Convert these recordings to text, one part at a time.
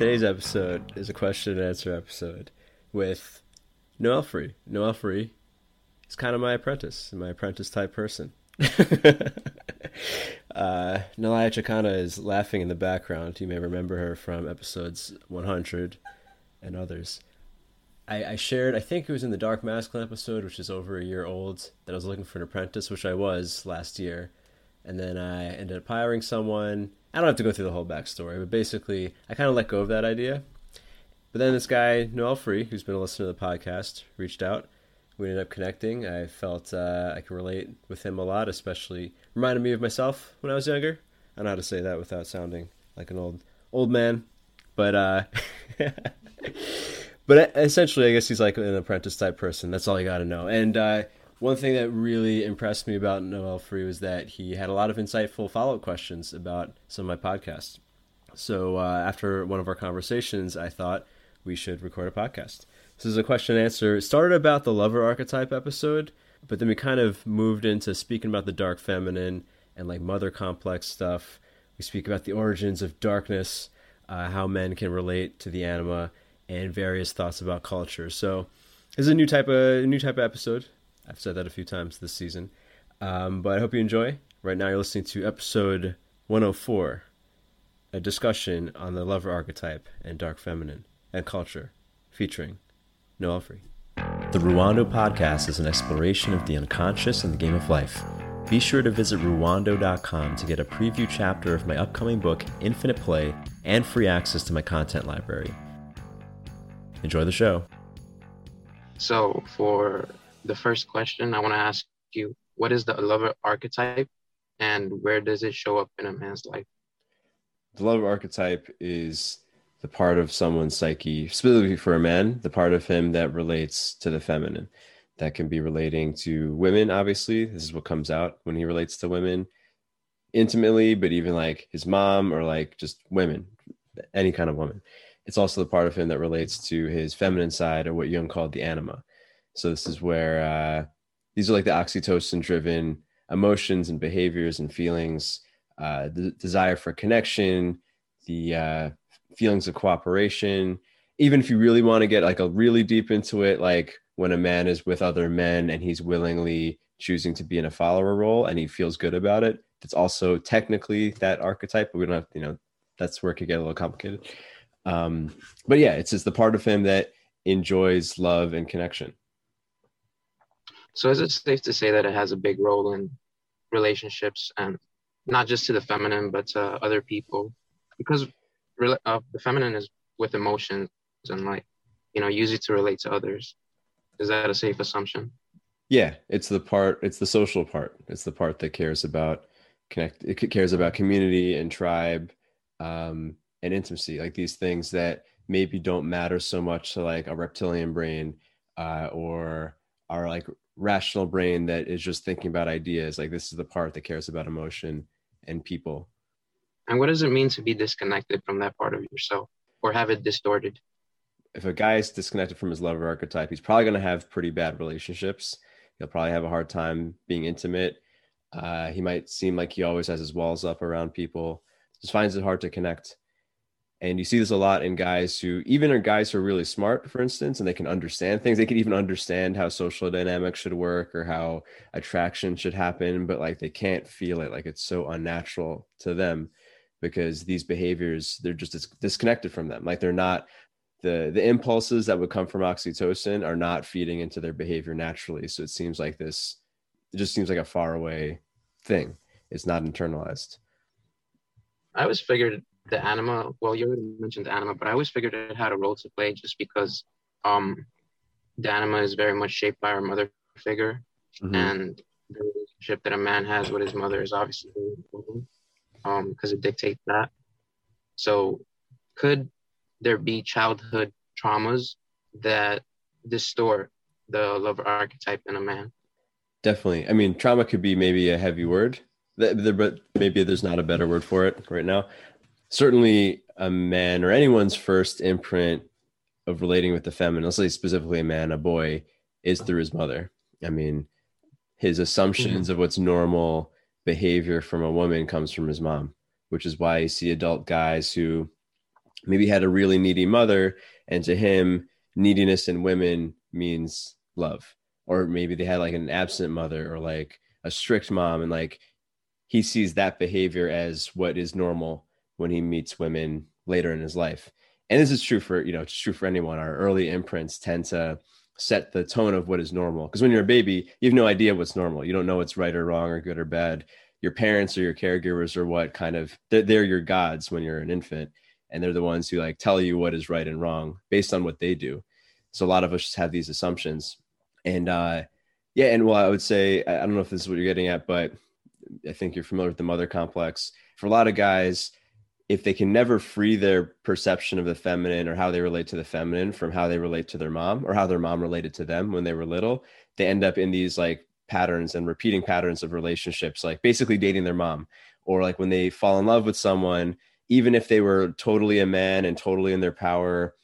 Today's episode is a question and answer episode with Noel Free. Noel Free is kind of my apprentice, my apprentice type person. uh, Nalaya Chakana is laughing in the background. You may remember her from episodes 100 and others. I, I shared, I think it was in the Dark Masculine episode, which is over a year old, that I was looking for an apprentice, which I was last year. And then I ended up hiring someone. I don't have to go through the whole backstory, but basically, I kind of let go of that idea. But then this guy, Noel Free, who's been a listener to the podcast, reached out we ended up connecting. I felt uh, I could relate with him a lot, especially reminded me of myself when I was younger. I know how to say that without sounding like an old old man, but uh, but essentially, I guess he's like an apprentice type person. That's all you got to know. And uh, one thing that really impressed me about Noel Free was that he had a lot of insightful follow up questions about some of my podcasts. So uh, after one of our conversations, I thought we should record a podcast. This is a question and answer. It started about the lover archetype episode, but then we kind of moved into speaking about the dark feminine and like mother complex stuff. We speak about the origins of darkness, uh, how men can relate to the anima, and various thoughts about culture. So this is a new type of new type of episode. I've said that a few times this season, um, but I hope you enjoy. Right now, you're listening to episode 104, a discussion on the lover archetype and dark feminine and culture, featuring Noel Free. The Ruwando podcast is an exploration of the unconscious and the game of life. Be sure to visit ruwando.com to get a preview chapter of my upcoming book, Infinite Play, and free access to my content library. Enjoy the show. So, for the first question, I want to ask you what is the lover archetype and where does it show up in a man's life? The lover archetype is the part of someone's psyche, specifically for a man, the part of him that relates to the feminine, that can be relating to women. Obviously, this is what comes out when he relates to women intimately, but even like his mom or like just women, any kind of woman. It's also the part of him that relates to his feminine side or what Jung called the anima. So this is where uh, these are like the oxytocin driven emotions and behaviors and feelings, uh, the desire for connection, the uh, feelings of cooperation. Even if you really want to get like a really deep into it like when a man is with other men and he's willingly choosing to be in a follower role and he feels good about it it's also technically that archetype but we don't have you know that's where it could get a little complicated. Um but yeah it's just the part of him that enjoys love and connection so is it safe to say that it has a big role in relationships and not just to the feminine but to other people? Because uh, the feminine is with emotions and like you know use it to relate to others. Is that a safe assumption? Yeah it's the part it's the social part. It's the part that cares about connect it cares about community and tribe um, and intimacy. Like these things that maybe don't matter so much to like a reptilian brain uh, or are like rational brain that is just thinking about ideas like this is the part that cares about emotion and people and what does it mean to be disconnected from that part of yourself or have it distorted? If a guy is disconnected from his lover archetype, he's probably going to have pretty bad relationships. He'll probably have a hard time being intimate. Uh, he might seem like he always has his walls up around people. Just finds it hard to connect. And you see this a lot in guys who, even are guys who are really smart, for instance, and they can understand things. They can even understand how social dynamics should work or how attraction should happen, but like they can't feel it. Like it's so unnatural to them because these behaviors they're just disconnected from them like they're not the the impulses that would come from oxytocin are not feeding into their behavior naturally so it seems like this it just seems like a far away thing it's not internalized i always figured the anima well you already mentioned the anima but i always figured it had a role to play just because um the anima is very much shaped by our mother figure mm-hmm. and the relationship that a man has with his mother is obviously very important um because it dictates that. So could there be childhood traumas that distort the lover archetype in a man? Definitely. I mean trauma could be maybe a heavy word but maybe there's not a better word for it right now certainly a man or anyone's first imprint of relating with the feminine let's say specifically a man a boy is through his mother i mean his assumptions mm-hmm. of what's normal behavior from a woman comes from his mom, which is why you see adult guys who maybe had a really needy mother and to him neediness in women means love or maybe they had like an absent mother or like a strict mom and like he sees that behavior as what is normal when he meets women later in his life. And this is true for you know it's true for anyone. Our early imprints tend to set the tone of what is normal. Because when you're a baby you have no idea what's normal. You don't know what's right or wrong or good or bad. Your parents or your caregivers are what kind of they're, they're your gods when you're an infant and they're the ones who like tell you what is right and wrong based on what they do. So a lot of us just have these assumptions. And uh yeah and well i would say i don't know if this is what you're getting at but i think you're familiar with the mother complex. For a lot of guys if they can never free their perception of the feminine or how they relate to the feminine from how they relate to their mom or how their mom related to them when they were little they end up in these like patterns and repeating patterns of relationships like basically dating their mom or like when they fall in love with someone even if they were totally a man and totally in their power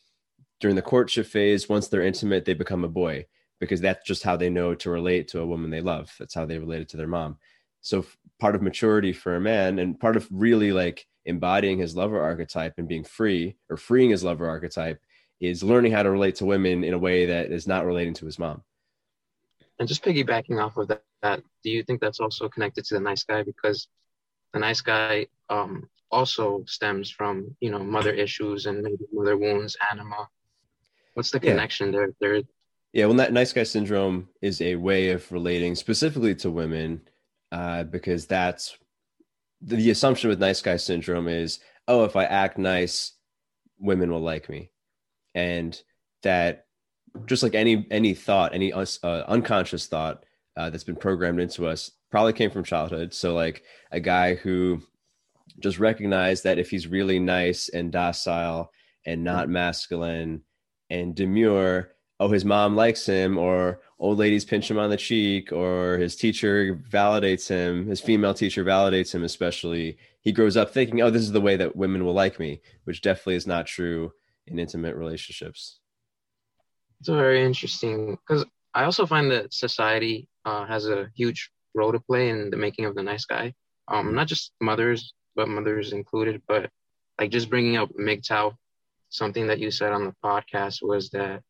during the courtship phase, once they're intimate, they become a boy because that's just how they know to relate to a woman they love. That's how they related to their mom. So part of maturity for a man and part of really like embodying his lover archetype and being free or freeing his lover archetype is learning how to relate to women in a way that is not relating to his mom. And just piggybacking off of that, that do you think that's also connected to the nice guy? Because the nice guy um, also stems from you know mother issues and maybe mother wounds anima what's the connection yeah. there there yeah well that nice guy syndrome is a way of relating specifically to women uh, because that's the, assumption with nice guy syndrome is oh if i act nice women will like me. And that just like any any thought any uh, unconscious thought uh, that's been programmed into us probably came from childhood. So like a guy who just recognize that if he's really nice and docile and not masculine and demure, oh, his mom likes him, or old ladies pinch him on the cheek, or his teacher validates him, his female teacher validates him, especially. He grows up thinking, oh, this is the way that women will like me, which definitely is not true in intimate relationships. It's very interesting because I also find that society uh, has a huge role to play in the making of the nice guy. Um, not just mothers, but mothers included. But like just bringing up MGTOW, something that you said on the podcast was that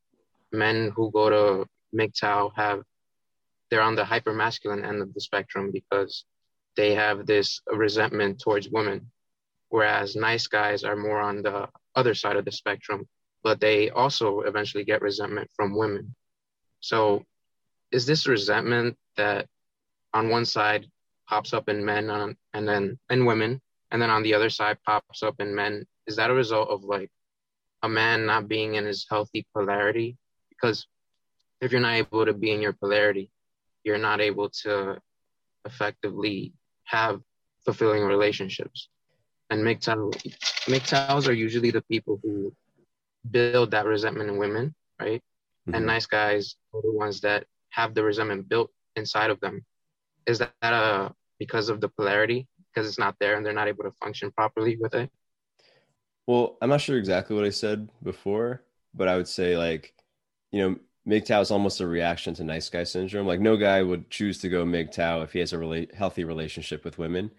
men who go to MGTOW have they're on the hyper masculine end of the spectrum because they have this resentment towards women, whereas nice guys are more on the other side of the spectrum, but they also eventually get resentment from women. So, is this resentment that on one side pops up in men on, and then in women, and then on the other side pops up in men is that a result of like a man not being in his healthy polarity because if you're not able to be in your polarity you're not able to effectively have fulfilling relationships and MGTOW, MGTOWs are usually the people who build that resentment in women right mm-hmm. and nice guys are the ones that have the resentment built inside of them is that a uh, because of the polarity because it's not there and they're not able to function properly with it? Well, I'm not sure exactly what I said before, but I would say like, you know, MGTOW is almost a reaction to nice guy syndrome. Like no guy would choose to go MGTOW if he has a really healthy relationship with women.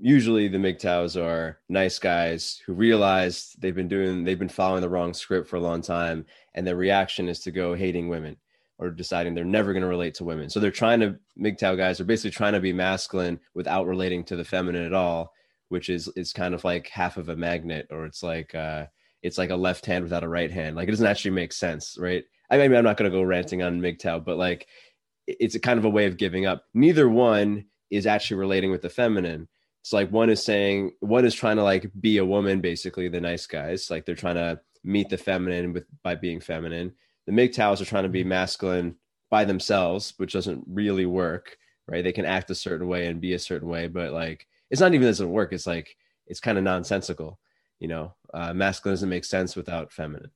Usually the MGTOWs are nice guys who realize they've been doing, they've been following the wrong script for a long time. And their reaction is to go hating women or deciding they're never going to relate to women. So they're trying to MGTOW guys are basically trying to be masculine without relating to the feminine at all, which is is kind of like half of a magnet, or it's like uh, it's like a left hand without a right hand. Like it doesn't actually make sense, right? I mean, I'm not going to go ranting on MGTOW, but like it's a kind of a way of giving up. Neither one is actually relating with the feminine. It's like one is saying one is trying to like be a woman, basically the nice guys, like they're trying to meet the feminine with by being feminine the MGTOWs are trying to be masculine by themselves, which doesn't really work, right? They can act a certain way and be a certain way, but like it's not even doesn't work. It's like it's kind of nonsensical, you know. Uh, masculine doesn't make sense without feminine,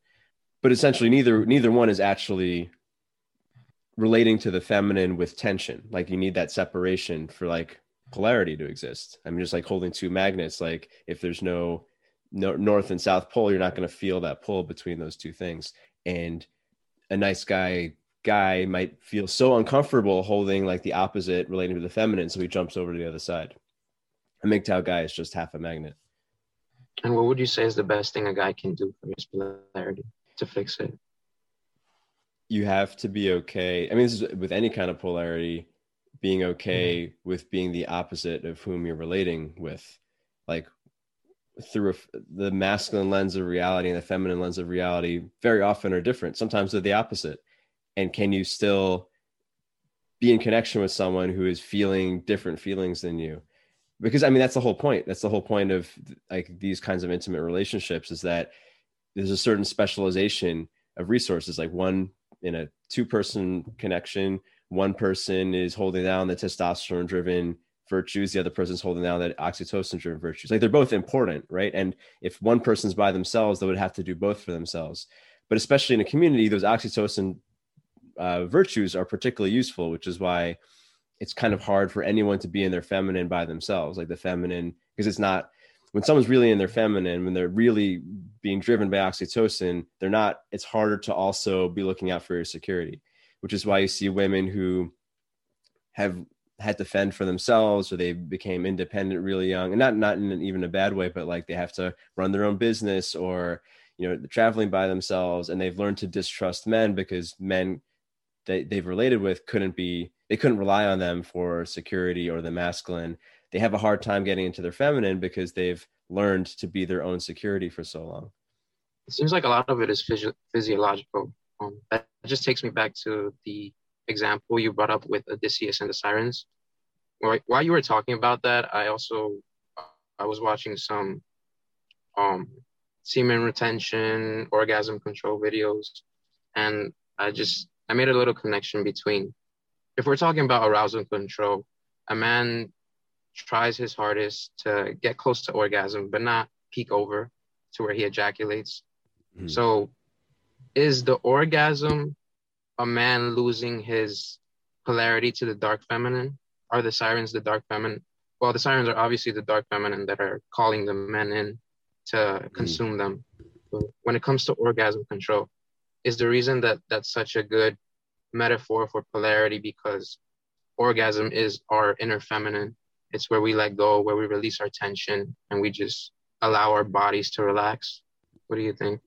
but essentially neither neither one is actually relating to the feminine with tension. Like you need that separation for like polarity to exist. I mean, just like holding two magnets. Like if there's no, no north and south pole, you're not going to feel that pull between those two things. And a nice guy guy might feel so uncomfortable holding like the opposite relating to the feminine, so he jumps over to the other side. A MGTOW guy is just half a magnet. And what would you say is the best thing a guy can do for his polarity to fix it? You have to be okay. I mean, this is with any kind of polarity, being okay mm-hmm. with being the opposite of whom you're relating with. Like through a, the masculine lens of reality and the feminine lens of reality very often are different. Sometimes they're the opposite. And can you still be in connection with someone who is feeling different feelings than you? Because I mean, that's the whole point. That's the whole point of like these kinds of intimate relationships is that there's a certain specialization of resources. Like one in a two person connection, one person is holding down the testosterone driven virtues the other person's holding down that oxytocin driven virtues like they're both important right and if one person's by themselves they would have to do both for themselves but especially in a community those oxytocin uh, virtues are particularly useful which is why it's kind of hard for anyone to be in their feminine by themselves like the feminine because it's not when someone's really in their feminine when they're really being driven by oxytocin they're not it's harder to also be looking out for your security which is why you see women who have had to fend for themselves or they became independent really young and not not in even a bad way but like they have to run their own business or you know traveling by themselves and they've learned to distrust men because men they, they've related with couldn't be they couldn't rely on them for security or the masculine. They have a hard time getting into their feminine because they've learned to be their own security for so long. It seems like a lot of it is physio- physiological. Um, that just takes me back to the example you brought up with Odysseus and the Sirens. While you were talking about that, I also I was watching some um, semen retention, orgasm control videos, and I just I made a little connection between if we're talking about arousal control, a man tries his hardest to get close to orgasm, but not peak over to where he ejaculates. Mm-hmm. So, is the orgasm a man losing his polarity to the dark feminine? Are the sirens the dark feminine? Well, the sirens are obviously the dark feminine that are calling the men in to mm. consume them. But when it comes to orgasm control, is the reason that that's such a good metaphor for polarity because orgasm is our inner feminine. It's where we let go, where we release our tension, and we just allow our bodies to relax. What do you think?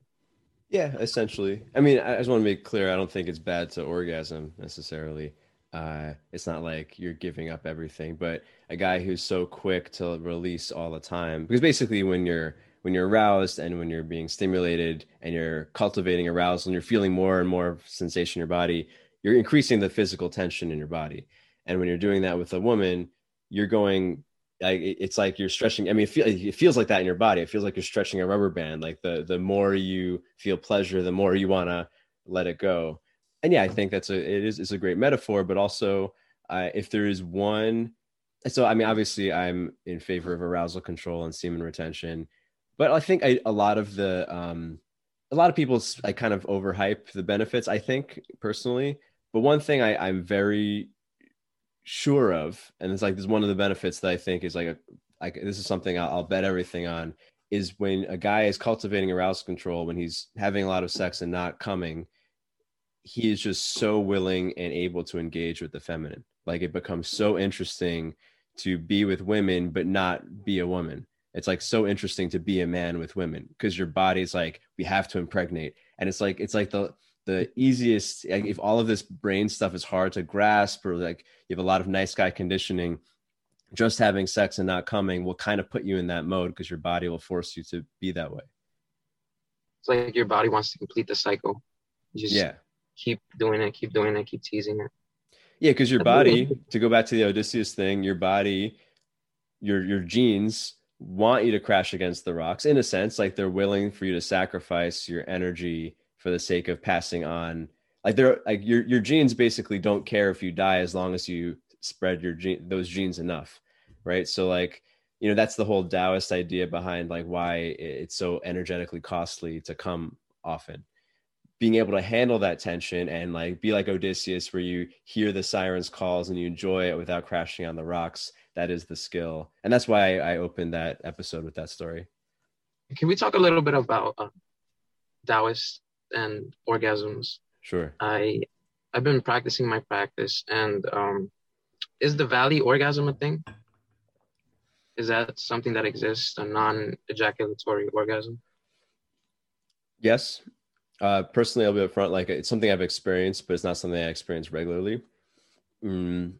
Yeah, essentially. I mean, I just want to make clear I don't think it's bad to orgasm necessarily. Uh, it's not like you're giving up everything, but a guy who's so quick to release all the time, because basically when you're when you're aroused and when you're being stimulated and you're cultivating arousal and you're feeling more and more sensation in your body, you're increasing the physical tension in your body. And when you're doing that with a woman, you're going like it's like you're stretching. I mean, it, feel, it feels like that in your body. It feels like you're stretching a rubber band. Like the the more you feel pleasure, the more you want to let it go. And yeah, I think that's a it is is a great metaphor. But also, uh, if there is one, so I mean, obviously, I'm in favor of arousal control and semen retention. But I think I, a lot of the um, a lot of people I kind of overhype the benefits. I think personally, but one thing I, I'm very sure of, and it's like this one of the benefits that I think is like a like this is something I'll, I'll bet everything on is when a guy is cultivating arousal control when he's having a lot of sex and not coming he is just so willing and able to engage with the feminine. Like it becomes so interesting to be with women but not be a woman. It's like so interesting to be a man with women because your body's like we have to impregnate. And it's like it's like the the easiest like if all of this brain stuff is hard to grasp or like you have a lot of nice guy conditioning just having sex and not coming will kind of put you in that mode because your body will force you to be that way. It's like your body wants to complete the cycle. You just yeah. keep doing it keep doing it keep teasing it. Yeah because your body to go back to the odysseus thing your body your your genes want you to crash against the rocks in a sense like they're willing for you to sacrifice your energy for the sake of passing on like they're like your your genes basically don't care if you die as long as you spread your gene those genes enough right? So like you know that's the whole taoist idea behind like why it's so energetically costly to come often. Being able to handle that tension and like be like odysseus where you hear the sirens calls and you enjoy it without crashing on the rocks that is the skill. And that's why i, opened that episode with that story. Can we talk a little bit about uh, taoist and orgasms. Sure. I I've been practicing my practice, and um, is the valley orgasm a thing? is that something that exists, a non-ejaculatory orgasm? Yes. Uh, personally, I'll be upfront. Like it's something I've experienced, but it's not something I experience regularly. Mm.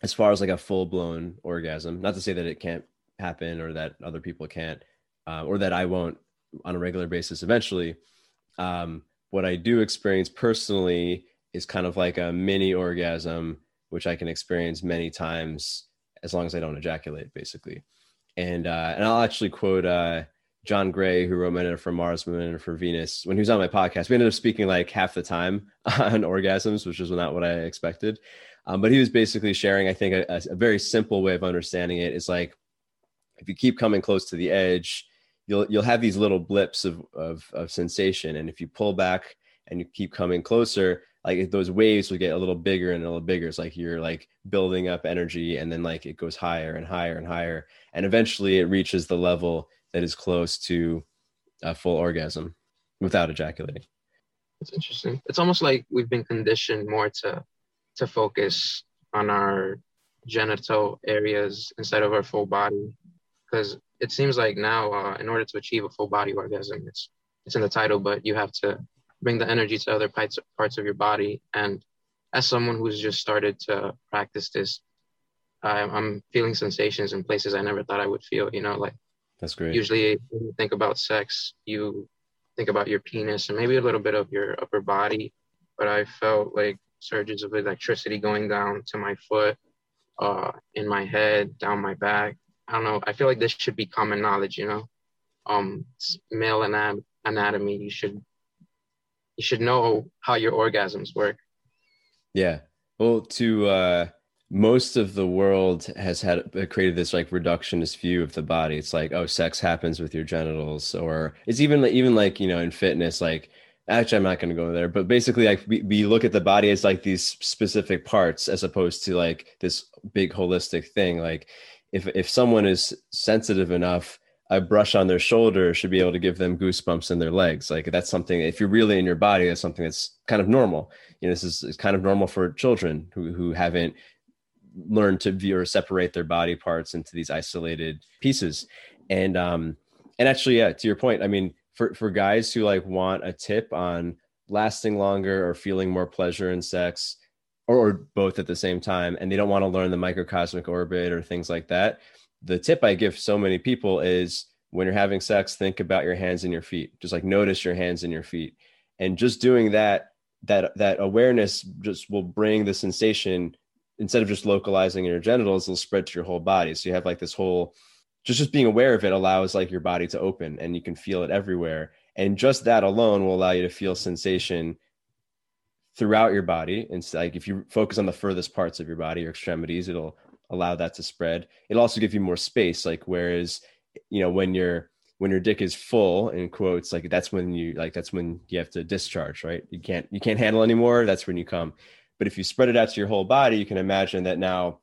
As far as like a full blown orgasm, not to say that it can't happen or that other people can't, uh, or that I won't on a regular basis eventually. Um, what I do experience personally is kind of like a mini orgasm, which I can experience many times as long as I don't ejaculate, basically. And uh, and I'll actually quote uh, John Gray, who wrote Men for Mars, Women for Venus, when he was on my podcast. We ended up speaking like half the time on orgasms, which is not what I expected. Um, but he was basically sharing, I think, a, a very simple way of understanding it is like if you keep coming close to the edge, you'll you'll have these little blips of, of, of sensation, and if you pull back and you keep coming closer, like those waves will get a little bigger and a little bigger. It's like you're like building up energy, and then like it goes higher and higher and higher, and eventually it reaches the level that is close to a full orgasm without ejaculating. It's interesting. It's almost like we've been conditioned more to to focus on our genital areas instead of our full body because it seems like now uh, in order to achieve a full body orgasm it's it's in the title but you have to bring the energy to other parts parts of your body. And as someone who's just started to practice this i'm feeling sensations in places i never thought i would feel you know like that's great. usually when you think about sex you think about your penis and maybe a little bit of your upper body. But i felt like surges of electricity going down to my foot uh, in my head down my back I don't know. I feel like this should be common knowledge, you know. Um, male anat- anatomy. You should you should know how your orgasms work. Yeah. Well, to uh, most of the world has had created this like reductionist view of the body. It's like, oh, sex happens with your genitals, or it's even even like you know in fitness, like actually i'm not going to go there but basically like we, we look at the body as like these specific parts as opposed to like this big holistic thing like if if someone is sensitive enough a brush on their shoulder should be able to give them goosebumps in their legs. Like that's something if you're really in your body that's something that's kind of normal. You know this is, kind of normal for children who, who haven't learned to view or separate their body parts into these isolated pieces. And um and actually yeah to your point i mean for for guys who like want a tip on lasting longer or feeling more pleasure in sex or, or both at the same time and they don't want to learn the microcosmic orbit or things like that the tip i give so many people is when you're having sex think about your hands and your feet. Just like notice your hands and your feet. And just doing that that that awareness just will bring the sensation instead of just localizing your genitals it'll spread to your whole body. So you have like this whole just just being aware of it allows like your body to open and you can feel it everywhere. And just that alone will allow you to feel sensation throughout your body. And it's like if you focus on the furthest parts of your body, your extremities, it'll allow that to spread. It'll also give you more space. Like whereas, you know, when your when your dick is full in quotes, like that's when you like that's when you have to discharge, right? You can't you can't handle anymore. That's when you come. But if you spread it out to your whole body, you can imagine that now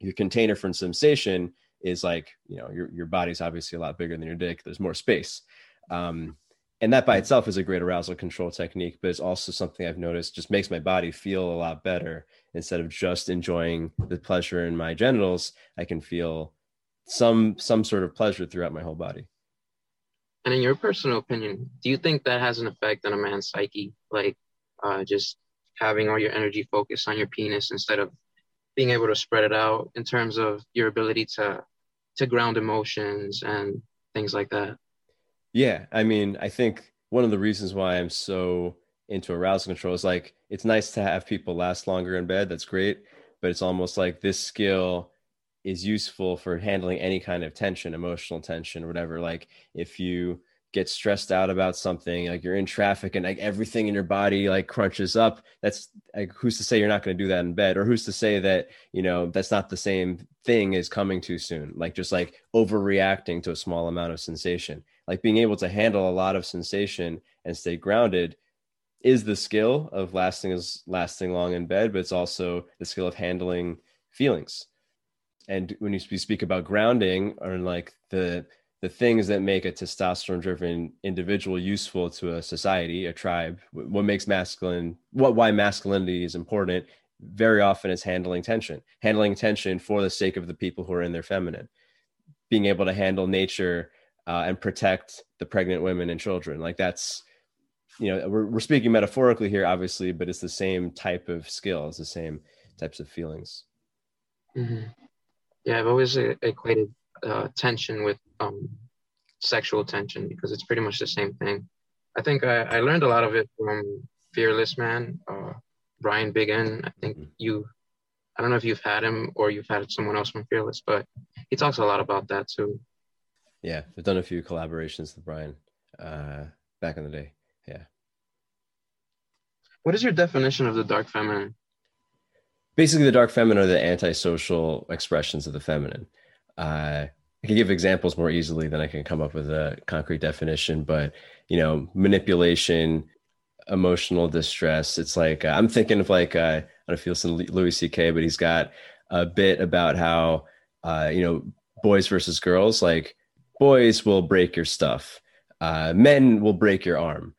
your container for sensation is like, you know, your your body's obviously a lot bigger than your dick. There's more space. Um, and that by itself is a great arousal control technique but it's also something i've noticed just makes my body feel a lot better. Instead of just enjoying the pleasure in my genitals i can feel some some sort of pleasure throughout my whole body. And in your personal opinion do you think that has an effect on a man's psyche? Like uh, just having all your energy focused on your penis instead of being able to spread it out in terms of your ability to to ground emotions and things like that yeah, I mean, I think one of the reasons why I'm so into arousal control is like it's nice to have people last longer in bed. That's great, but it's almost like this skill is useful for handling any kind of tension, emotional tension, whatever. Like if you get stressed out about something, like you're in traffic and like everything in your body like crunches up. That's like who's to say you're not going to do that in bed, or who's to say that you know that's not the same thing as coming too soon. Like just like overreacting to a small amount of sensation like being able to handle a lot of sensation and stay grounded is the skill of lasting as lasting long in bed, but it's also the skill of handling feelings. And when you speak about grounding or like the the things that make a testosterone driven individual useful to a society, a tribe, what makes masculine, what why masculinity is important very often is handling tension, handling tension for the sake of the people who are in their feminine, being able to handle nature uh, and protect the pregnant women and children. Like that's, you know, we're, we're speaking metaphorically here, obviously, but it's the same type of skill, it's the same types of feelings. Mm-hmm. Yeah, I've always uh, equated uh, tension with um, sexual tension because it's pretty much the same thing. I think I, I learned a lot of it from Fearless Man, uh, Brian Begin. I think mm-hmm. you, I don't know if you've had him or you've had someone else from Fearless, but he talks a lot about that too. Yeah, I've done a few collaborations with Brian uh, back in the day. Yeah. What is your definition of the dark feminine? Basically, the dark feminine are the antisocial expressions of the feminine. Uh, I can give examples more easily than I can come up with a concrete definition, but you know, manipulation, emotional distress. It's like uh, I'm thinking of like uh, I don't know if you listen to Louis C.K., but he's got a bit about how uh, you know boys versus girls. Like boys will break your stuff, uh, men will break your arm,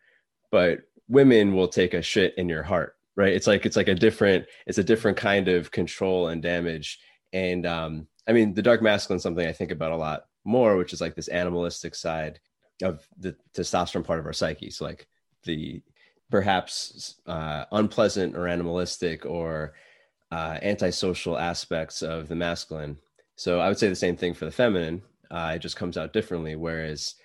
but women will take a shit in your heart. Right? It's like it's like a different it's a different kind of control and damage. And um, I mean, the dark masculine something I think about a lot more, which is like this animalistic side of the testosterone part of our psyche. So like the perhaps uh, unpleasant or animalistic or uh, antisocial aspects of the masculine. So I would say the same thing for the feminine. Uh, it just comes out differently. Whereas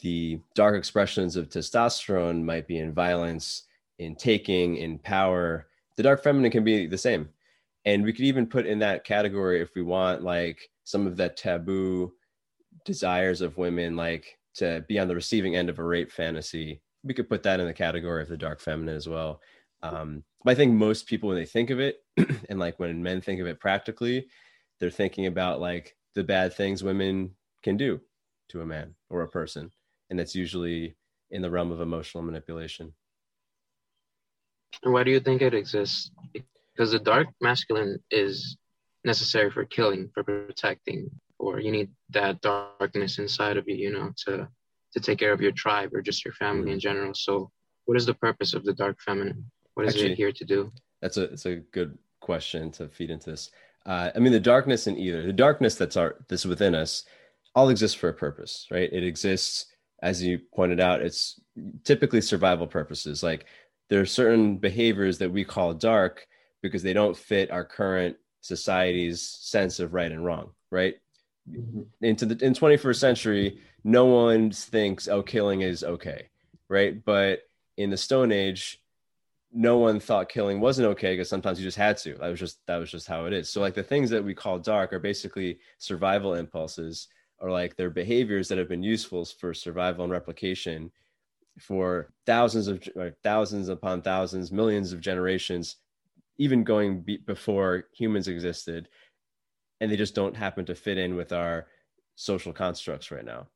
the dark expressions of testosterone might be in violence, in taking, in power. The dark feminine can be the same and we could even put in that category if we want like some of that taboo desires of women like to be on the receiving end of a rape fantasy we could put that in the category of the dark feminine as well um, but i think most people when they think of it and like when men think of it practically they're thinking about like the bad things women can do to a man or a person and that's usually in the realm of emotional manipulation and why do you think it exists because the dark masculine is necessary for killing, for protecting, or you need that darkness inside of you, you know, to to take care of your tribe or just your family in general. So, what is the purpose of the dark feminine? What is Actually, it here to do? That's a it's a good question to feed into this. Uh, I mean, the darkness in either the darkness that's our that's within us all exists for a purpose, right? It exists, as you pointed out, it's typically survival purposes. Like there are certain behaviors that we call dark because they don't fit our current society's sense of right and wrong, right? Mm-hmm. Into the in 21st century, no one thinks oh killing is okay, right? But in the Stone Age, no one thought killing wasn't okay because sometimes you just had to. That was just that was just how it is. So like the things that we call dark are basically survival impulses or like their behaviors that have been useful for survival and replication for thousands of thousands upon thousands, millions of generations even going be- before humans existed. And they just don't happen to fit in with our social constructs right now.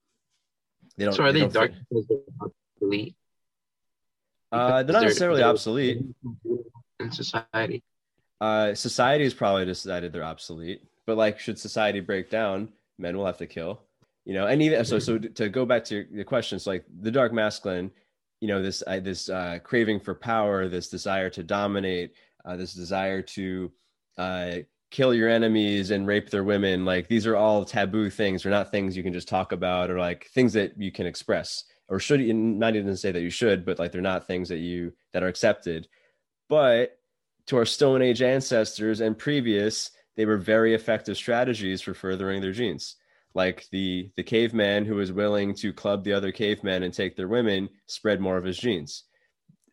They don't so are they, they dark obsolete? Uh, they're not necessarily obsolete. in society. Uh, society has probably decided they're obsolete. But like should society break down men will have to kill you know and even so so to go back to your, your questions like the dark masculine you know this uh, this uh, craving for power this desire to dominate uh, this desire to uh, kill your enemies and rape their women like these are all taboo things. They're not things you can just talk about or like things that you can express or should not even say that you should but like they're not things that you that are accepted. But to our stone age ancestors and previous they were very effective strategies for furthering their genes like the the caveman who was willing to club the other cavemen and take their women spread more of his genes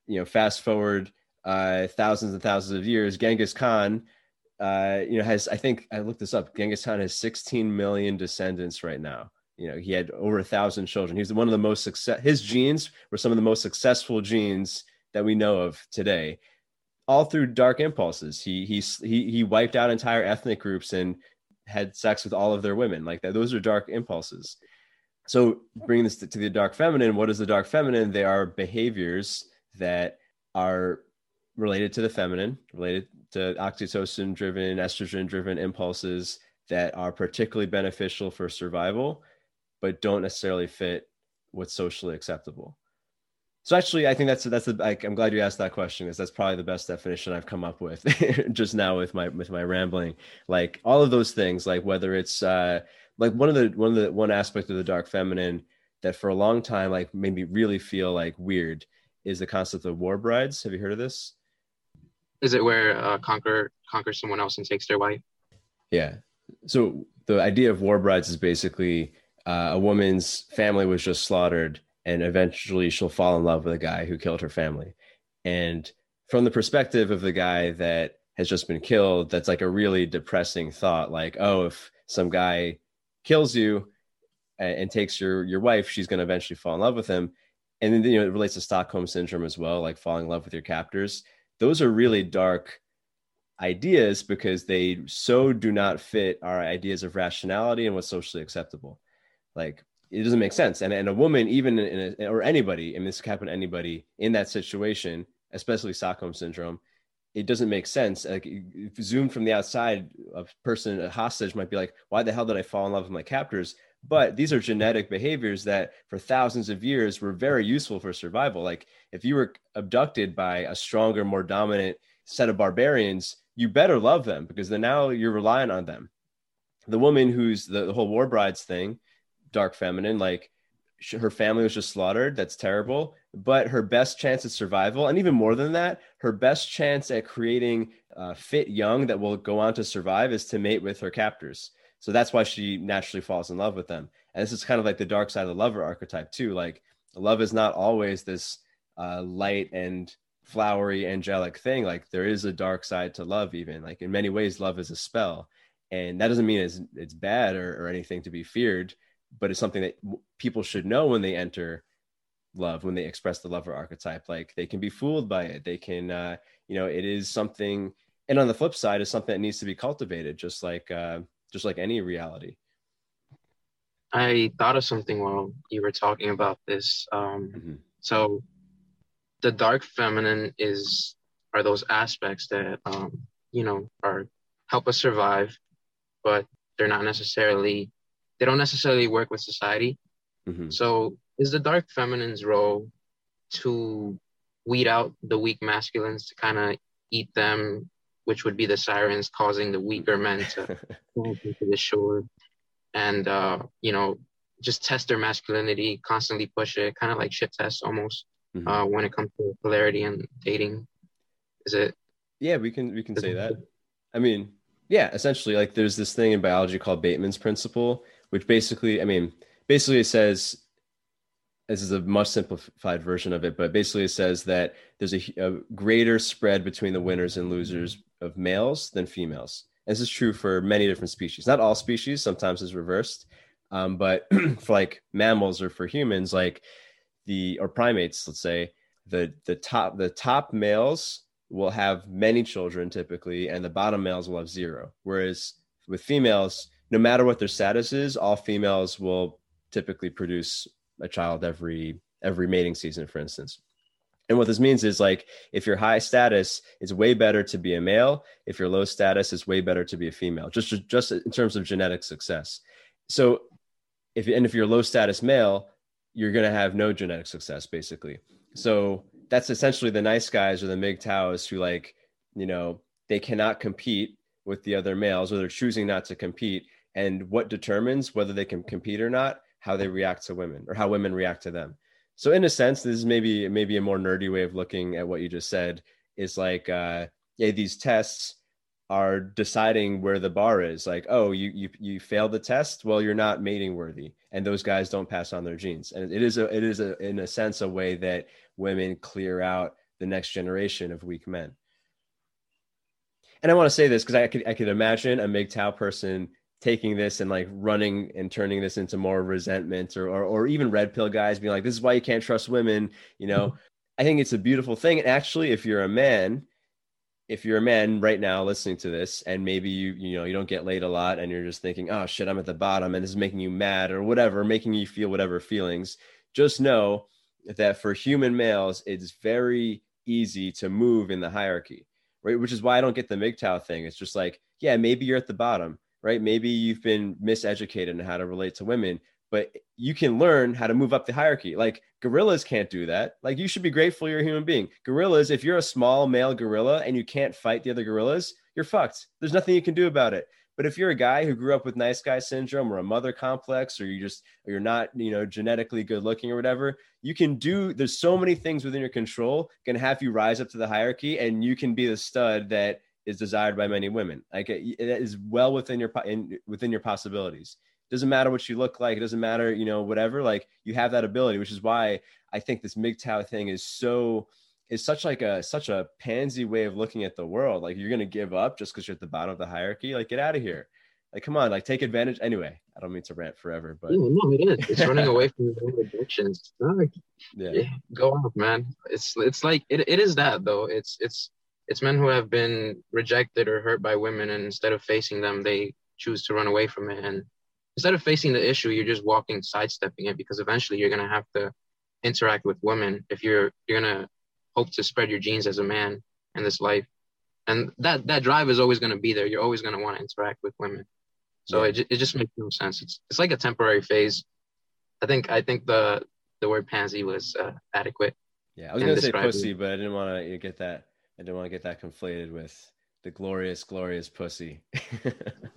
you know fast forward uh, thousands and thousands of years. Genghis Khan, uh, you know, has I think I looked this up. Genghis Khan has 16 million descendants right now. You know, he had over a thousand children. He's one of the most success. His genes were some of the most successful genes that we know of today, all through dark impulses. He he he wiped out entire ethnic groups and had sex with all of their women. Like that, those are dark impulses. So bringing this to, to the dark feminine, what is the dark feminine? They are behaviors that are related to the feminine, related to oxytocin driven, estrogen driven impulses that are particularly beneficial for survival, but don't necessarily fit what's socially acceptable. So actually, I think that's that's the. I'm glad you asked that question because that's probably the best definition I've come up with just now with my with my rambling. Like all of those things, like whether it's uh, like one of the one of the one aspect of the dark feminine that for a long time like made me really feel like weird is the concept of war brides. Have you heard of this? Is it where uh, conquer conquer someone else and takes their wife? Yeah. So the idea of war brides is basically uh, a woman's family was just slaughtered and eventually she'll fall in love with a guy who killed her family. And from the perspective of the guy that has just been killed, that's like a really depressing thought. Like, oh, if some guy kills you and, and takes your your wife, she's going to eventually fall in love with him. And then you know it relates to Stockholm syndrome as well, like falling in love with your captors. Those are really dark ideas because they so do not fit our ideas of rationality and what's socially acceptable. Like it doesn't make sense. And, and a woman, even in a, or anybody, and this could happen to anybody in that situation, especially Stockholm syndrome, it doesn't make sense. Like zoomed from the outside, a person, a hostage might be like, why the hell did I fall in love with my captors? But these are genetic behaviors that for thousands of years were very useful for survival. Like if you were abducted by a stronger, more dominant set of barbarians, you better love them because then now you're relying on them. The woman who's the, the whole war brides thing, dark feminine like her family was just slaughtered. That's terrible. But her best chance at survival and even more than that her best chance at creating uh, fit young that will go on to survive is to mate with her captors. So that's why she naturally falls in love with them. And this is kind of like the dark side of the lover archetype too. Like love is not always this uh, light and flowery angelic thing. Like there is a dark side to love even. Like in many ways love is a spell. And that doesn't mean it's, it's bad or, or anything to be feared but it's something that people should know when they enter love when they express the lover archetype. Like they can be fooled by it. They can uh, you know it is something and on the flip side is something that needs to be cultivated just like uh, just like any reality. I thought of something while you were talking about this um, mm-hmm. so the dark feminine is are those aspects that um, you know are help us survive but they're not necessarily they don't necessarily work with society. Mm-hmm. So is the dark feminine's role to weed out the weak masculines to kind of eat them, which would be the sirens causing the weaker men to go into the shore and uh, you know just test their masculinity, constantly push it, kind of like shit tests almost mm-hmm. uh, when it comes to polarity and dating. Is it? Yeah, we can we can say that. I mean, yeah, essentially, like there's this thing in biology called Bateman's principle, which basically, I mean, basically it says this is a much simplified version of it, but basically it says that there's a, a, greater spread between the winners and losers of males than females. And this is true for many different species. Not all species, sometimes it's reversed. Um, but for like mammals or for humans, like the or primates, let's say, the the top the top males will have many children typically, and the bottom males will have zero. Whereas with females, no matter what their status is, all females will typically produce a child every every mating season, for instance. And what this means is like if you're high status, it's way better to be a male. If you're low status, it's way better to be a female, just just in terms of genetic success. So if and if you're low status male, you're gonna have no genetic success basically. So that's essentially the nice guys or the MGTOWs who like, you know, they cannot compete with the other males or they're choosing not to compete. And what determines whether they can compete or not how they react to women or how women react to them. So in a sense this is maybe maybe a more nerdy way of looking at what you just said is like uh yeah these tests are deciding where the bar is. Like oh you you you failed the test? Well you're not mating worthy. And those guys don't pass on their genes. And it is a it is a in a sense a way that women clear out the next generation of weak men. And i want to say this because i could i could imagine a MGTOW person taking this and like running and turning this into more resentment or, or, or even red pill guys being like this is why you can't trust women you know? I think it's a beautiful thing. And actually if you're a man if you're a man right now listening to this and maybe you you know you don't get laid a lot and you're just thinking oh shit i'm at the bottom and this is making you mad or whatever making you feel whatever feelings just know that for human males it's very easy to move in the hierarchy right which is why i don't get the MGTOW thing it's just like yeah maybe you're at the bottom right? Maybe you've been miseducated in how to relate to women, but you can learn how to move up the hierarchy. Like gorillas can't do that. Like you should be grateful you're a human being. Gorillas, if you're a small male gorilla and you can't fight the other gorillas, you're fucked. There's nothing you can do about it. But if you're a guy who grew up with nice guy syndrome or a mother complex, or you just or you're not, you know, genetically good looking or whatever, you can do. There's so many things within your control can have you rise up to the hierarchy, and you can be the stud that is desired by many women. Like it, is well within your in, within your possibilities. Doesn't matter what you look like. It doesn't matter, you know, whatever. Like you have that ability, which is why I think this MGTOW thing is so is such like a such a pansy way of looking at the world. Like you're gonna give up just because you're at the bottom of the hierarchy. Like get out of here. Like come on, like take advantage. Anyway, I don't mean to rant forever, but yeah, no, it is. It's running away from your own addictions. Like, yeah. yeah, go off, man. It's it's like it, it is that though. It's it's it's men who have been rejected or hurt by women, and instead of facing them, they choose to run away from it. And instead of facing the issue, you're just walking, sidestepping it because eventually you're gonna have to interact with women if you're you're gonna hope to spread your genes as a man in this life. And that that drive is always going to be there. You're always going to want to interact with women. So yeah. it, it just makes no sense. It's it's like a temporary phase. I think i think the the word pansy was uh, adequate yeah i was going to say pussy but i didn't want to get that i didn't want to get that conflated with the glorious glorious pussy.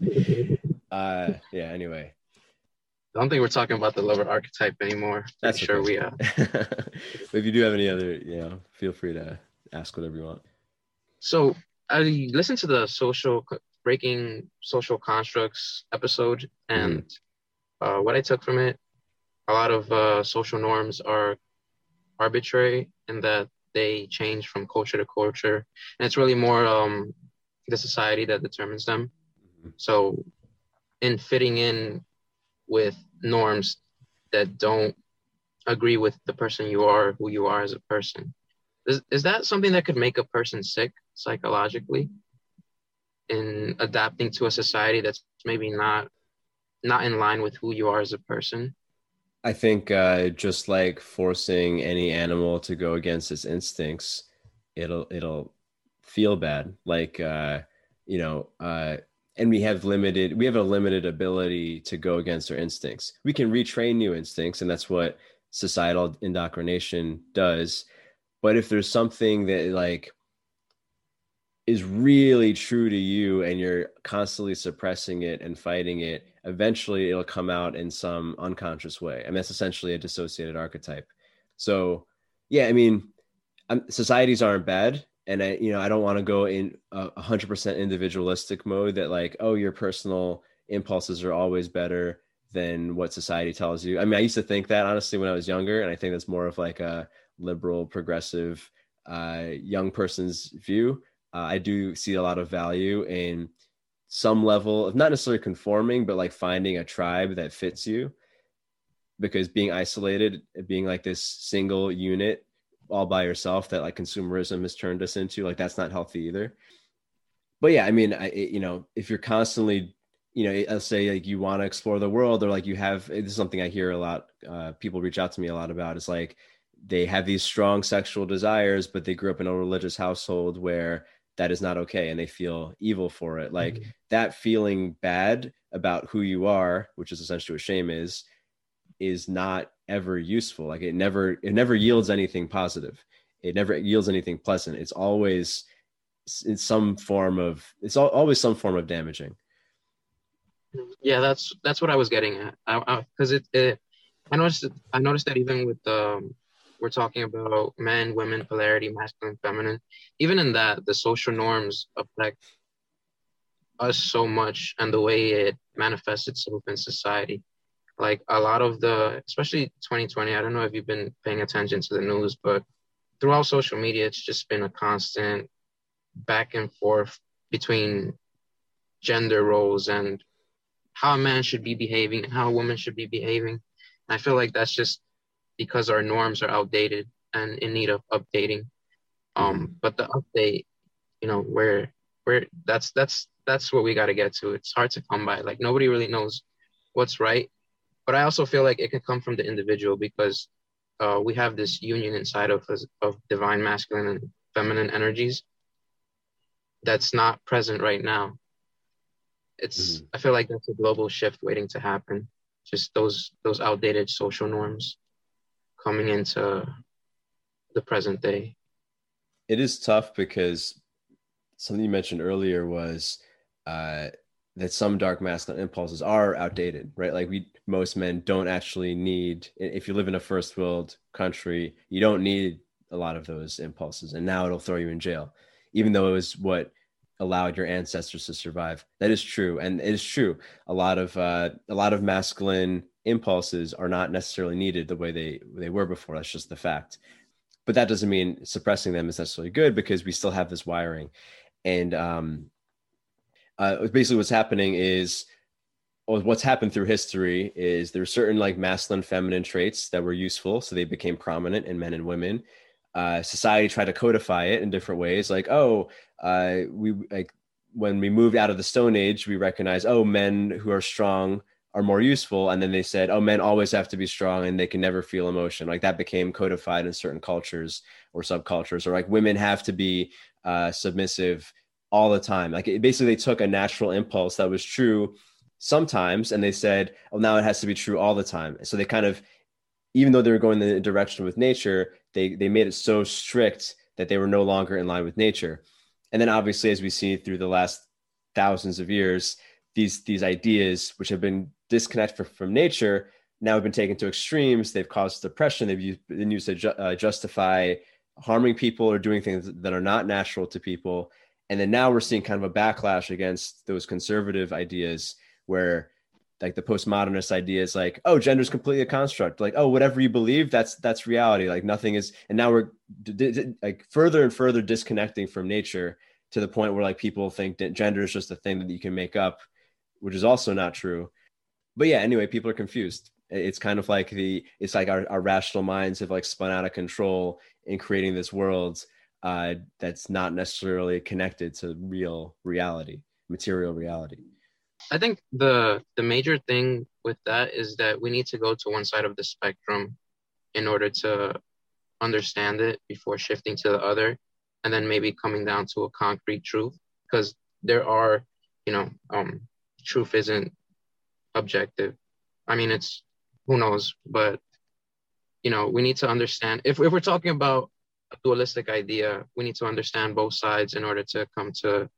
Uh yeah anyway I don't think we're talking about the lover archetype anymore. That's sure we are. If you do have any other, you know, feel free to ask whatever you want. So I listened to the social breaking social constructs episode, and mm-hmm. uh, what I took from it, a lot of uh, social norms are arbitrary in that they change from culture to culture, and it's really more um, the society that determines them. Mm-hmm. So, in fitting in with norms that don't agree with the person you are, who you are as a person. Is, is that something that could make a person sick psychologically in adapting to a society that's maybe not not in line with who you are as a person? I think uh, just like forcing any animal to go against its instincts, it'll it'll feel bad. Like uh, you know, uh, and we have limited we have a limited ability to go against our instincts. We can retrain new instincts and that's what societal indoctrination does. But if there's something that like is really true to you and you're constantly suppressing it and fighting it eventually it'll come out in some unconscious way. And that's essentially a dissociated archetype. So yeah i mean um, societies aren't bad and I, you know, I don't want to go in a hundred percent individualistic mode that like, oh, your personal impulses are always better than what society tells you. I mean, I used to think that honestly when I was younger, and I think that's more of like a liberal, progressive, uh, young person's view. Uh, I do see a lot of value in some level of not necessarily conforming, but like finding a tribe that fits you. Because being isolated, being like this single unit all by yourself that like consumerism has turned us into like that's not healthy either but yeah i mean i you know if you're constantly you know let's say like you want to explore the world or like you have this is something i hear a lot uh, people reach out to me a lot about is like they have these strong sexual desires but they grew up in a religious household where that is not okay and they feel evil for it like mm-hmm. that feeling bad about who you are which is essentially what shame is is not ever useful. Like it never it never yields anything positive. It never yields anything pleasant. It's always in some form of it's always some form of damaging. Yeah that's that's what i was getting at. Because it, it, i noticed i noticed that even with um we're talking about men women polarity masculine feminine even in that the social norms affect us so much and the way it manifests itself in society like a lot of the especially 2020 i don't know if you've been paying attention to the news but throughout social media it's just been a constant back and forth between gender roles and how a man should be behaving and how a woman should be behaving. And i feel like that's just because our norms are outdated and in need of updating. Um but the update you know where where that's that's that's what we got to get to. It's hard to come by. Like nobody really knows what's right but I also feel like it can come from the individual because uh, we have this union inside of us of divine masculine and feminine energies that's not present right now. It's mm-hmm. I feel like that's a global shift waiting to happen. just those those outdated social norms coming into the present day. It is tough because something you mentioned earlier was uh, that some dark masculine impulses are outdated, right? Like we most men don't actually need. If you live in a first world country, you don't need a lot of those impulses, and now it'll throw you in jail, even though it was what allowed your ancestors to survive. That is true, and it is true. A lot of uh, a lot of masculine impulses are not necessarily needed the way they they were before. That's just the fact. But that doesn't mean suppressing them is necessarily good because we still have this wiring. And um, uh, basically, what's happening is what's happened through history is there's certain like masculine feminine traits that were useful so they became prominent in men and women. Uh, society tried to codify it in different ways like oh uh, we like when we moved out of the stone age we recognize oh men who are strong are more useful and then they said oh men always have to be strong and they can never feel emotion. Like that became codified in certain cultures or subcultures or like women have to be uh, submissive all the time like it, basically they took a natural impulse that was true sometimes and they said oh now it has to be true all the time so they kind of even though they were going in the direction with nature, they they made it so strict that they were no longer in line with nature. And then obviously, as we see through the last thousands of years, these these ideas which have been disconnected from nature now have been taken to extremes. They've caused depression. They've used, been used to ju- uh, justify harming people or doing things that are not natural to people. And then now we're seeing kind of a backlash against those conservative ideas where like the postmodernist idea is like oh gender is completely a construct. Like oh whatever you believe that's that's reality. Like nothing is and now we're d- d- like further and further disconnecting from nature to the point where like people think that gender is just a thing that you can make up which is also not true. But yeah anyway people are confused. It's kind of like the it's like our, our rational minds have like spun out of control in creating this world uh, that's not necessarily connected to real reality material reality. I think the the major thing with that is that we need to go to one side of the spectrum in order to understand it before shifting to the other and then maybe coming down to a concrete truth because there are you know um truth isn't objective. I mean it's who knows but you know we need to understand if, if we're talking about a dualistic idea. We need to understand both sides in order to come to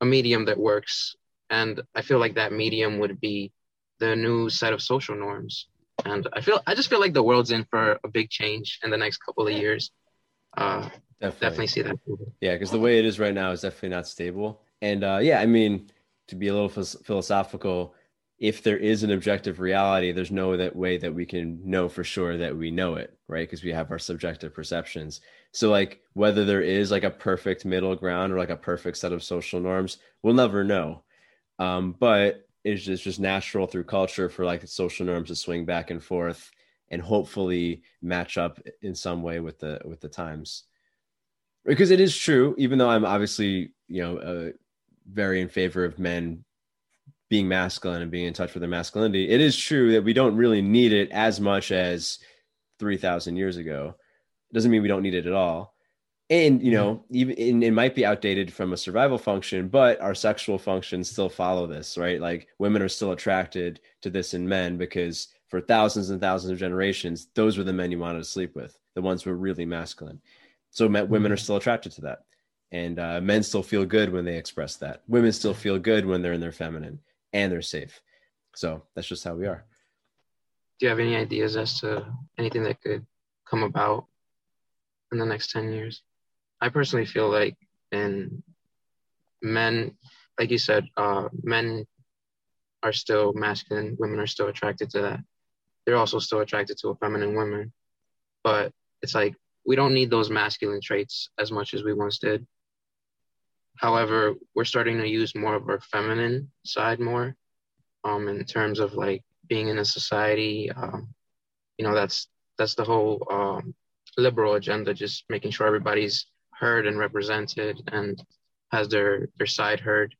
a medium that works. And i feel like that medium would be the new set of social norms. And i feel i just feel like the world's in for a big change in the next couple of years. Uh definitely, definitely see that. Yeah because the way it is right now is definitely not stable. And uh yeah i mean to be a little philosophical if there is an objective reality there's no that way that we can know for sure that we know it right? Because we have our subjective perceptions. So like whether there is like a perfect middle ground or like a perfect set of social norms we'll never know. Um, but it's just, just natural through culture for like social norms to swing back and forth and hopefully match up in some way with the with the times. Because it is true even though i'm obviously you know uh, very in favor of men being masculine and being in touch with their masculinity it is true that we don't really need it as much as 3000 years ago. It doesn't mean we don't need it at all. And you know even it might be outdated from a survival function but our sexual functions still follow this right? Like women are still attracted to this in men because for thousands and thousands of generations those were the men you wanted to sleep with the ones who were really masculine. So men, women are mm-hmm. still attracted to that. And uh, men still feel good when they express that. Women still feel good when they're in their feminine and they're safe so that's just how we are do you have any ideas as to anything that could come about in the next 10 years I personally feel like in men, like you said, uh, men are still masculine, women are still attracted to that. They're also still attracted to a feminine woman. But it's like we don't need those masculine traits as much as we once did. However, we're starting to use more of our feminine side more um, in terms of like being in a society. Um, you know, that's that's the whole um, liberal agenda, just making sure everybody's heard and represented and has their their side heard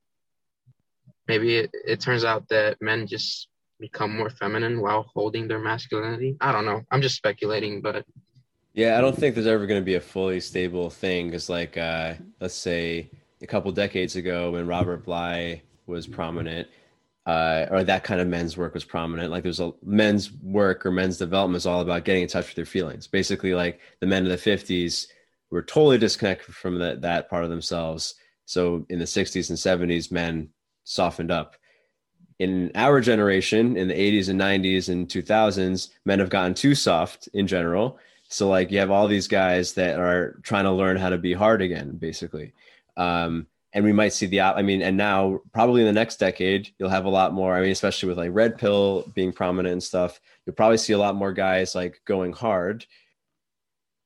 maybe it, it turns out that men just become more feminine while holding their masculinity i don't know i'm just speculating but yeah i don't think there's ever going to be a fully stable thing because like uh let's say a couple decades ago when robert bly was prominent uh, or that kind of men's work was prominent. Like there's a men's work or men's development is all about getting in touch with their feelings. Basically, like the men of the 50s were totally disconnected from that that part of themselves. So in the 60s and 70s, men softened up. In our generation, in the 80s and 90s and 2000s, men have gotten too soft in general. So like you have all these guys that are trying to learn how to be hard again, basically. Um, and we might see the i mean and now probably in the next decade you'll have a lot more i mean especially with like red pill being prominent and stuff you'll probably see a lot more guys like going hard.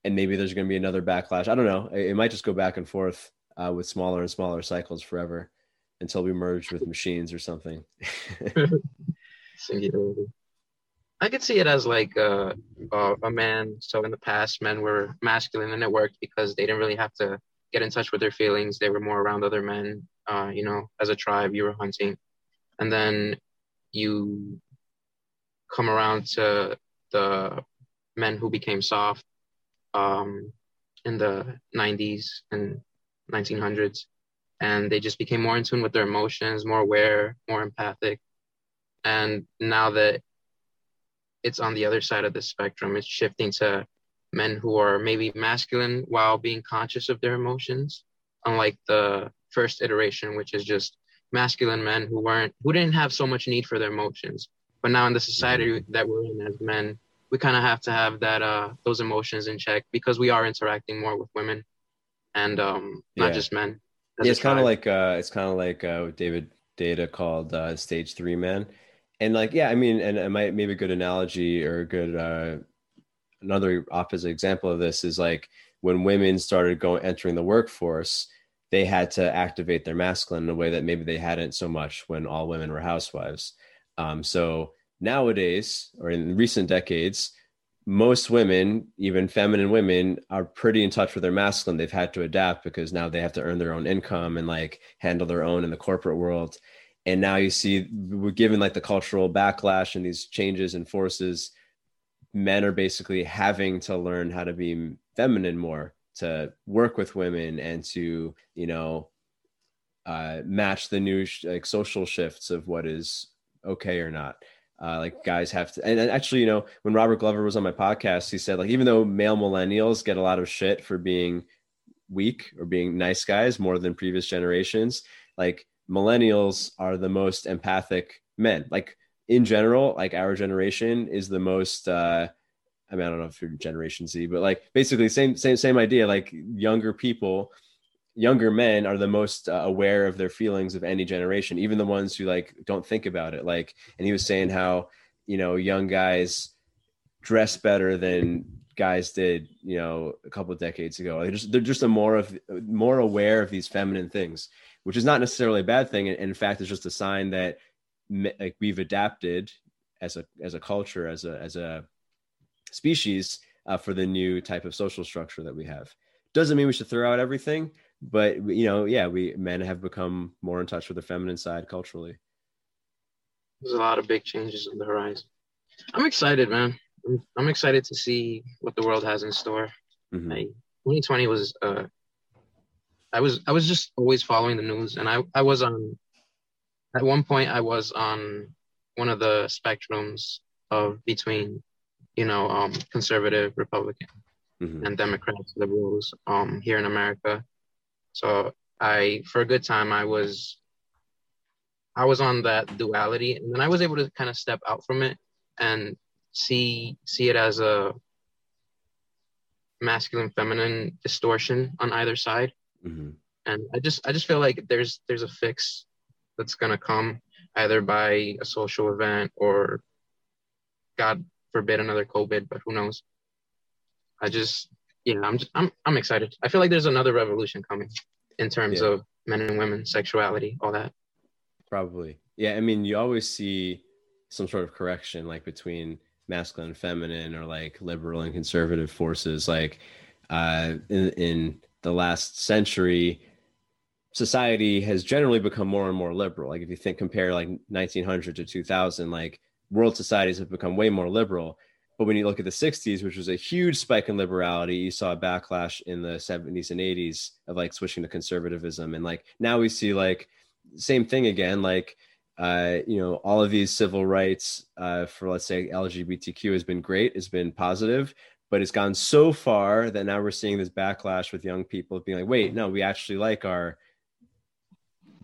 And maybe there's going to be another backlash. I don't know. It, it might just go back and forth uh, with smaller and smaller cycles forever until we merge with machines or something. I could see it as like uh, a man. So in the past men were masculine and it worked because they didn't really have to get in touch with their feelings. They were more around other men. Uh, you know, as a tribe, you were hunting, and then you come around to the men who became soft um, in the 90s and 1900s, and they just became more in tune with their emotions, more aware, more empathic. And now that it's on the other side of the spectrum, it's shifting to men who are maybe masculine while being conscious of their emotions, unlike the first iteration, which is just masculine men who weren't who didn't have so much need for their emotions. But now in the society that we're in as men, we kind of have to have that uh those emotions in check because we are interacting more with women and um not yeah. just men. Yeah, it's kind of like uh it's kind of like uh David Deida called uh stage three man. And like, yeah, I mean, and it might maybe a good analogy or a good uh another opposite example of this is like when women started going entering the workforce they had to activate their masculine in a way that maybe they hadn't so much when all women were housewives. Um, so nowadays or in recent decades most women even feminine women are pretty in touch with their masculine. They've had to adapt because now they have to earn their own income and like handle their own in the corporate world. And now you see we're given like the cultural backlash and these changes and forces men are basically having to learn how to be feminine more to work with women and to you know uh, match the new sh- like social shifts of what is okay or not. Uh, like guys have to and, and, actually you know when robert glover was on my podcast he said like even though male millennials get a lot of shit for being weak or being nice guys more than previous generations like millennials are the most empathic men. Like in general, like our generation is the most. Uh, I mean, I don't know if you're Generation Z, but like basically same same same idea. Like younger people, younger men are the most uh, aware of their feelings of any generation, even the ones who like don't think about it. Like, and he was saying how you know young guys dress better than guys did you know a couple of decades ago they're just they're just a more of more aware of these feminine things which is not necessarily a bad thing and in fact it's just a sign that like we've adapted as a as a culture as a as a species uh, for the new type of social structure that we have. Doesn't mean we should throw out everything but you know yeah we men have become more in touch with the feminine side culturally. There's a lot of big changes on the horizon. I'm excited man. I'm, I'm excited to see what the world has in store. Mm-hmm. like, 2020 was uh i was i was just always following the news and i i was on at one point I was on one of the spectrums of between, you know, um, conservative Republican mm-hmm. and Democrats, liberals um, here in America. So I, for a good time, I was, I was on that duality, and then I was able to kind of step out from it and see see it as a masculine feminine distortion on either side. Mm-hmm. And I just I just feel like there's there's a fix that's going to come either by a social event or god forbid another covid but who knows? I just yeah i'm just i'm, I'm excited. I feel like there's another revolution coming in terms yeah. of men and women sexuality all that. Probably. Yeah i mean you always see some sort of correction like between masculine and feminine or like liberal and conservative forces. Like uh in, in the last century society has generally become more and more liberal. Like if you think compare like 1900 to 2000, like world societies have become way more liberal. But when you look at the 60s, which was a huge spike in liberality, you saw a backlash in the 70s and 80s of like switching to conservatism. And like now we see like same thing again, like uh, you know, all of these civil rights uh, for let's say LGBTQ has been great, it's been positive, but it's gone so far that now we're seeing this backlash with young people being like, wait, no, we actually like our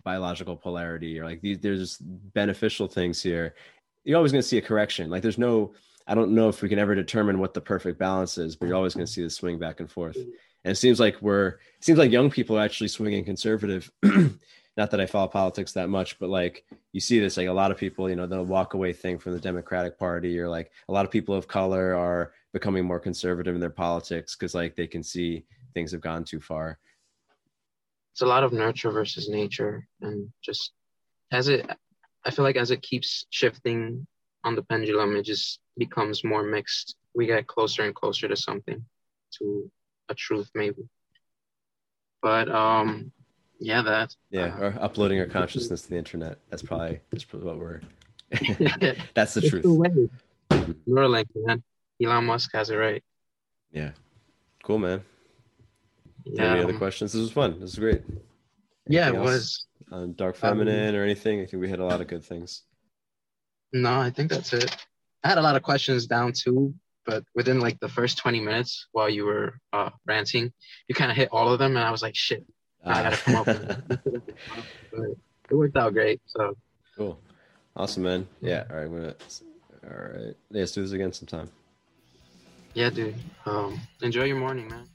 biological polarity or like these there's beneficial things here. You're always going to see a correction. Like there's no I don't know if we can ever determine what the perfect balance is, but you're always going to see the swing back and forth. And it seems like we're it seems like young people are actually swinging conservative not that I follow politics that much, but like you see this, like a lot of people, you know, the walk away thing from the Democratic Party, or like a lot of people of color are becoming more conservative in their politics because like they can see things have gone too far. It's a lot of nurture versus nature, and just as it, I feel like as it keeps shifting on the pendulum, it just becomes more mixed. We get closer and closer to something, to a truth maybe. But um, yeah, that. Yeah, uh, or uploading our consciousness to the internet. That's probably that's probably what we're. that's the truth. The Neuralink, man. Elon Musk has it right. Yeah. Cool, man. Yeah. Any other questions? This was fun. This was great. Anything yeah, it was. On Dark Feminine um, or anything? I think we hit a lot of good things. No, I think that's it. I had a lot of questions down too, but within like the first 20 minutes while you were uh, ranting, you kind of hit all of them, and I was like, shit, I gotta come up with it. it worked out great. So cool. Awesome, man. Yeah. All right. Gonna, all right. Yeah, let's do this again sometime. Yeah, dude. Um, enjoy your morning, man.